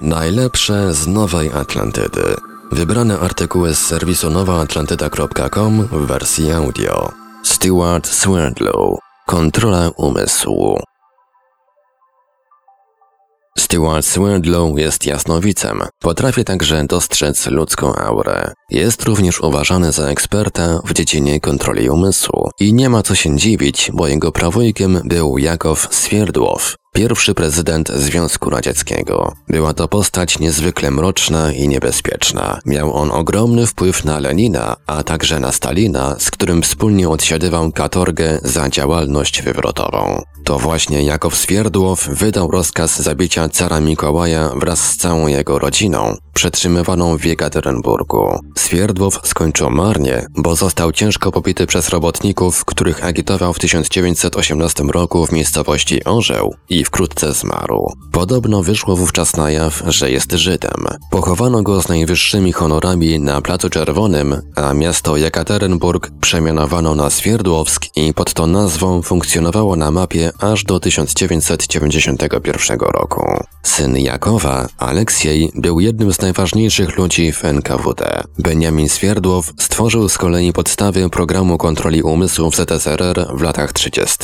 Najlepsze z Nowej Atlantydy. Wybrane artykuły z serwisu nowaatlantyda.com w wersji audio. Stewart Swerdlow. Kontrola umysłu. Stewart Swerdlow jest jasnowicem. Potrafi także dostrzec ludzką aurę. Jest również uważany za eksperta w dziedzinie kontroli umysłu. I nie ma co się dziwić, bo jego prawojkiem był Jakow Swierdłow, Pierwszy prezydent Związku Radzieckiego. Była to postać niezwykle mroczna i niebezpieczna. Miał on ogromny wpływ na Lenina, a także na Stalina, z którym wspólnie odsiadywał katorgę za działalność wywrotową. To właśnie Jakow Swierdłow wydał rozkaz zabicia cara Mikołaja wraz z całą jego rodziną, przetrzymywaną w Jekaterinburgu. Swierdłow skończył marnie, bo został ciężko pobity przez robotników, których agitował w 1918 roku w miejscowości Orzeł i wkrótce zmarł. Podobno wyszło wówczas na jaw, że jest Żydem. Pochowano go z najwyższymi honorami na Placu Czerwonym, a miasto Jekaterinburg przemianowano na Swierdłowsk i pod tą nazwą funkcjonowało na mapie aż do 1991 roku. Syn Jakowa, Aleksiej, był jednym z najważniejszych ludzi w NKWD. Beniamin Swierdłow stworzył z kolei podstawy programu kontroli umysłu w ZSRR w latach 30.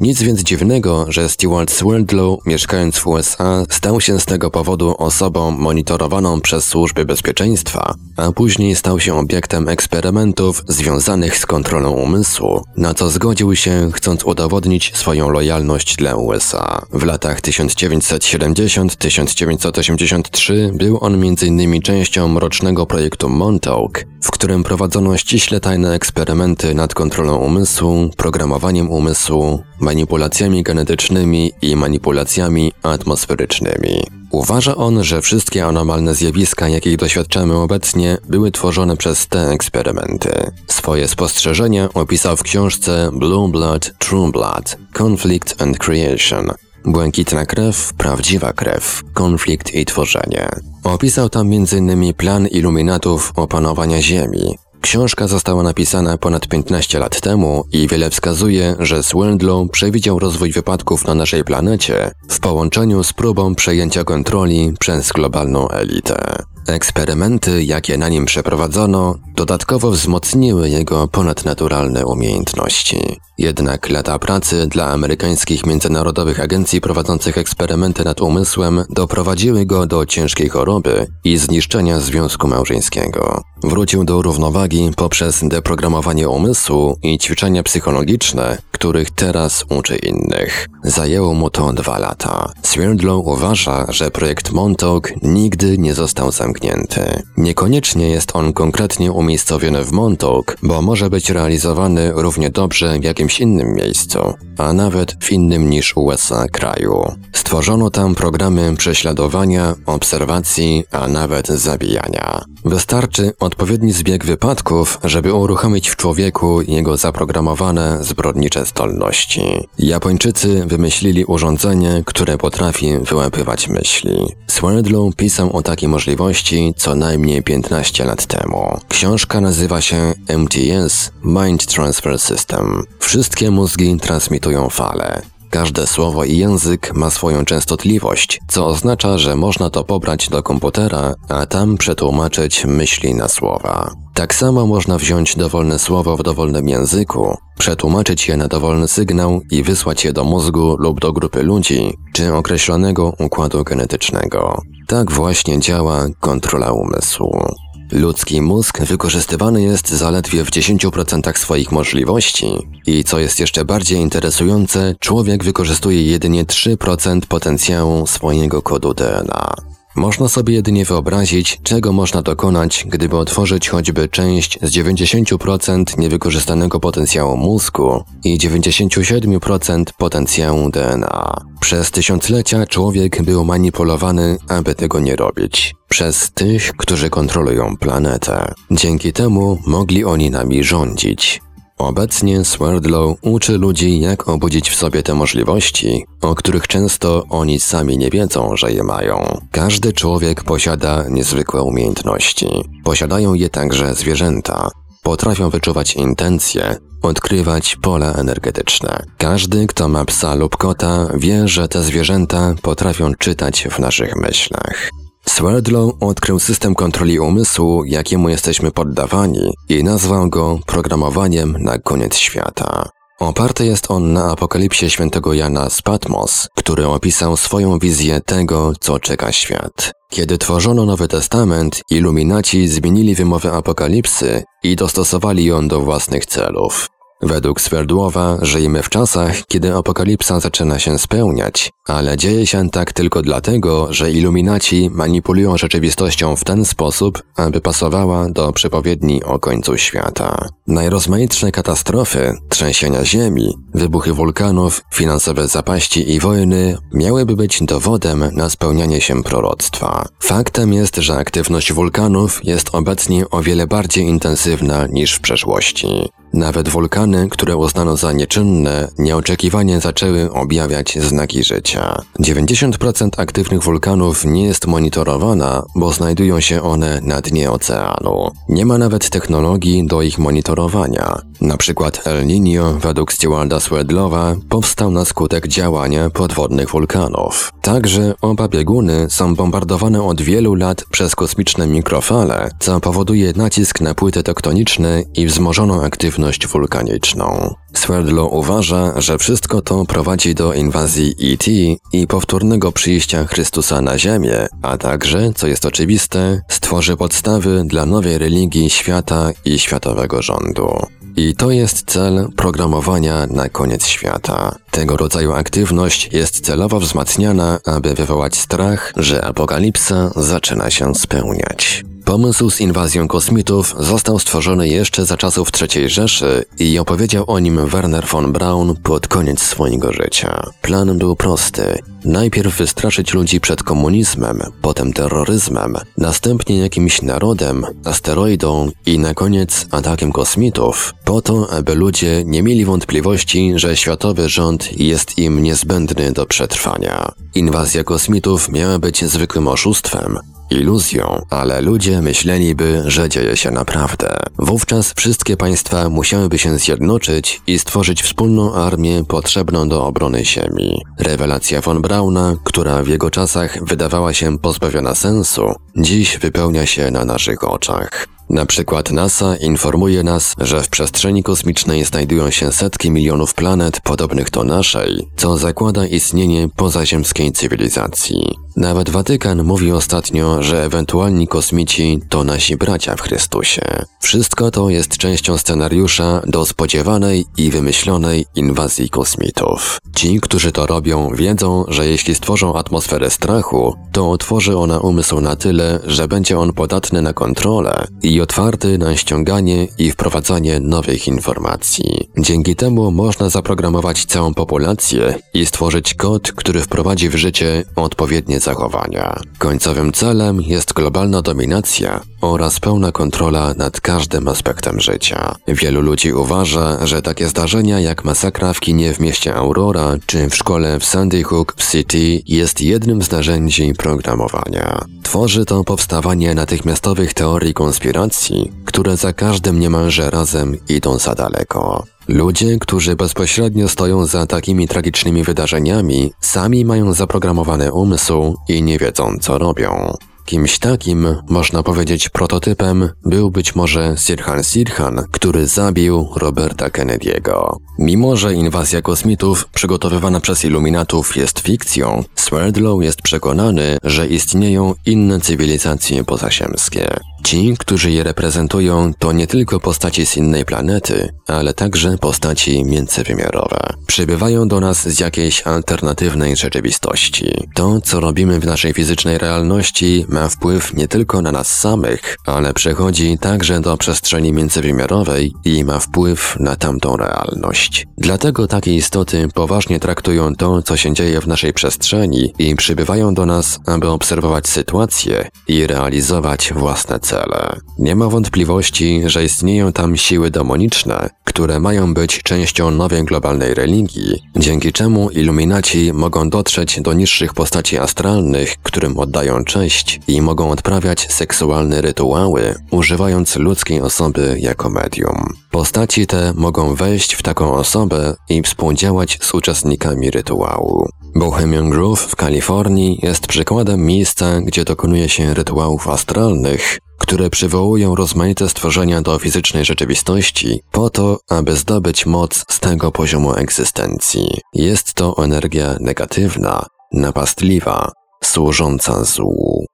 Nic więc dziwnego, że Stewart Swerdlow mieszkając w USA, stał się z tego powodu osobą monitorowaną przez służby bezpieczeństwa, a później stał się obiektem eksperymentów związanych z kontrolą umysłu, na co zgodził się, chcąc udowodnić swoją lojalność dla USA. W latach 1970-1983 był on m.in. częścią mrocznego projektu Montauk, w którym prowadzono ściśle tajne eksperymenty nad kontrolą umysłu, programowaniem umysłu, manipulacjami genetycznymi i manipulacjami atmosferycznymi. Uważa on, że wszystkie anomalne zjawiska, jakich doświadczamy obecnie, były tworzone przez te eksperymenty. Swoje spostrzeżenia opisał w książce Blue Blood, True Blood – Conflict and Creation. Błękitna krew, prawdziwa krew, konflikt i tworzenie. Opisał tam m.in. plan iluminatów opanowania Ziemi, Książka została napisana ponad 15 lat temu i wiele wskazuje, że Swindlow przewidział rozwój wypadków na naszej planecie w połączeniu z próbą przejęcia kontroli przez globalną elitę. Eksperymenty, jakie na nim przeprowadzono, dodatkowo wzmocniły jego ponadnaturalne umiejętności. Jednak lata pracy dla amerykańskich międzynarodowych agencji prowadzących eksperymenty nad umysłem doprowadziły go do ciężkiej choroby i zniszczenia związku małżeńskiego. Wrócił do równowagi poprzez deprogramowanie umysłu i ćwiczenia psychologiczne, których teraz uczy innych. Zajęło mu to dwa lata. Swerdlow uważa, że projekt Montauk nigdy nie został zamknięty. Niekoniecznie jest on konkretnie umiejscowiony w Montauk, bo może być realizowany równie dobrze w jakimś innym miejscu, a nawet w innym niż USA kraju. Stworzono tam programy prześladowania, obserwacji, a nawet zabijania. Wystarczy odpowiedni zbieg wypadków, żeby uruchomić w człowieku jego zaprogramowane zbrodnicze zdolności. Japończycy wymyślili urządzenie, które potrafi wyłapywać myśli. Swerdlow pisał o takiej możliwości co najmniej 15 lat temu. Książka nazywa się MTS Mind Transfer System. Wszystkie mózgi transmitują fale. Każde słowo i język ma swoją częstotliwość, co oznacza, że można to pobrać do komputera, a tam przetłumaczyć myśli na słowa. Tak samo można wziąć dowolne słowo w dowolnym języku, przetłumaczyć je na dowolny sygnał i wysłać je do mózgu lub do grupy ludzi, czy określonego układu genetycznego. Tak właśnie działa kontrola umysłu. Ludzki mózg wykorzystywany jest zaledwie w 10% swoich możliwości i co jest jeszcze bardziej interesujące, człowiek wykorzystuje jedynie 3% potencjału swojego kodu DNA. Można sobie jedynie wyobrazić, czego można dokonać, gdyby otworzyć choćby część z 90% niewykorzystanego potencjału mózgu i 97% potencjału DNA. Przez tysiąclecia człowiek był manipulowany, aby tego nie robić. Przez tych, którzy kontrolują planetę. Dzięki temu mogli oni nami rządzić. Obecnie Swerdlow uczy ludzi, jak obudzić w sobie te możliwości, o których często oni sami nie wiedzą, że je mają. Każdy człowiek posiada niezwykłe umiejętności. Posiadają je także zwierzęta. Potrafią wyczuwać intencje, odkrywać pola energetyczne. Każdy, kto ma psa lub kota, wie, że te zwierzęta potrafią czytać w naszych myślach. Swerdlow odkrył system kontroli umysłu, jakiemu jesteśmy poddawani i nazwał go programowaniem na koniec świata. Oparty jest on na apokalipsie świętego Jana z Patmos, który opisał swoją wizję tego, co czeka świat. Kiedy tworzono Nowy Testament, iluminaci zmienili wymowę apokalipsy i dostosowali ją do własnych celów. Według Swerdłowa żyjemy w czasach, kiedy apokalipsa zaczyna się spełniać, ale dzieje się tak tylko dlatego, że iluminaci manipulują rzeczywistością w ten sposób, aby pasowała do przepowiedni o końcu świata. Najrozmaitsze katastrofy, trzęsienia ziemi, wybuchy wulkanów, finansowe zapaści i wojny miałyby być dowodem na spełnianie się proroctwa. Faktem jest, że aktywność wulkanów jest obecnie o wiele bardziej intensywna niż w przeszłości. Nawet wulkany, które uznano za nieczynne, nieoczekiwanie zaczęły objawiać znaki życia. 90% aktywnych wulkanów nie jest monitorowana, bo znajdują się one na dnie oceanu. Nie ma nawet technologii do ich monitorowania. Na przykład El Niño, według Stewarda Swedlowa, powstał na skutek działania podwodnych wulkanów. Także oba bieguny są bombardowane od wielu lat przez kosmiczne mikrofale, co powoduje nacisk na płyty tektoniczne i wzmożoną aktywność wulkaniczną. Swerdlow uważa, że wszystko to prowadzi do inwazji E.T. i powtórnego przyjścia Chrystusa na Ziemię, a także, co jest oczywiste, stworzy podstawy dla nowej religii świata i światowego rządu. I to jest cel programowania na koniec świata. Tego rodzaju aktywność jest celowo wzmacniana, aby wywołać strach, że apokalipsa zaczyna się spełniać. Pomysł z inwazją kosmitów został stworzony jeszcze za czasów III Rzeszy i opowiedział o nim Werner von Braun pod koniec swojego życia. Plan był prosty. Najpierw wystraszyć ludzi przed komunizmem, potem terroryzmem, następnie jakimś narodem, asteroidą i na koniec atakiem kosmitów, po to, aby ludzie nie mieli wątpliwości, że światowy rząd jest im niezbędny do przetrwania. Inwazja kosmitów miała być zwykłym oszustwem, iluzją, ale ludzie myśleliby, że dzieje się naprawdę. Wówczas wszystkie państwa musiałyby się zjednoczyć i stworzyć wspólną armię potrzebną do obrony ziemi. Rewelacja von Brauna, która w jego czasach wydawała się pozbawiona sensu, dziś wypełnia się na naszych oczach. Na przykład NASA informuje nas, że w przestrzeni kosmicznej znajdują się setki milionów planet podobnych do naszej, co zakłada istnienie pozaziemskiej cywilizacji. Nawet Watykan mówi ostatnio, że ewentualni kosmici to nasi bracia w Chrystusie. Wszystko to jest częścią scenariusza do spodziewanej i wymyślonej inwazji kosmitów. Ci, którzy to robią, wiedzą, że jeśli stworzą atmosferę strachu, to otworzy ona umysł na tyle, że będzie on podatny na kontrolę i otwarty na ściąganie i wprowadzanie nowych informacji. Dzięki temu można zaprogramować całą populację i stworzyć kod, który wprowadzi w życie odpowiednie zachowania. Końcowym celem jest globalna dominacja oraz pełna kontrola nad każdym aspektem życia. Wielu ludzi uważa, że takie zdarzenia jak masakra w kinie w mieście Aurora czy w szkole w Sandy Hook w City jest jednym z narzędzi programowania. Tworzy to powstawanie natychmiastowych teorii konspiracji, które za każdym niemalże razem idą za daleko. Ludzie, którzy bezpośrednio stoją za takimi tragicznymi wydarzeniami, sami mają zaprogramowany umysł i nie wiedzą, co robią. Kimś takim, można powiedzieć prototypem, był być może Sirhan Sirhan, który zabił Roberta Kennedy'ego. Mimo, że inwazja kosmitów przygotowywana przez iluminatów jest fikcją, Swerdlow jest przekonany, że istnieją inne cywilizacje pozaziemskie. Ci, którzy je reprezentują, to nie tylko postaci z innej planety, ale także postaci międzywymiarowe. Przybywają do nas z jakiejś alternatywnej rzeczywistości. To, co robimy w naszej fizycznej realności, ma wpływ nie tylko na nas samych, ale przechodzi także do przestrzeni międzywymiarowej i ma wpływ na tamtą realność. Dlatego takie istoty poważnie traktują to, co się dzieje w naszej przestrzeni i przybywają do nas, aby obserwować sytuację i realizować własne cele cele. Nie ma wątpliwości, że istnieją tam siły demoniczne, które mają być częścią nowej globalnej religii, dzięki czemu iluminaci mogą dotrzeć do niższych postaci astralnych, którym oddają cześć i mogą odprawiać seksualne rytuały, używając ludzkiej osoby jako medium. Postaci te mogą wejść w taką osobę i współdziałać z uczestnikami rytuału. Bohemian Grove w Kalifornii jest przykładem miejsca, gdzie dokonuje się rytuałów astralnych, które przywołują rozmaite stworzenia do fizycznej rzeczywistości po to, aby zdobyć moc z tego poziomu egzystencji. Jest to energia negatywna, napastliwa, służąca złu.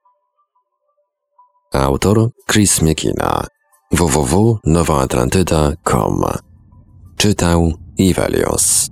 Autor Chris McKenna www.nowaatlantyda.com Czytał Ivelios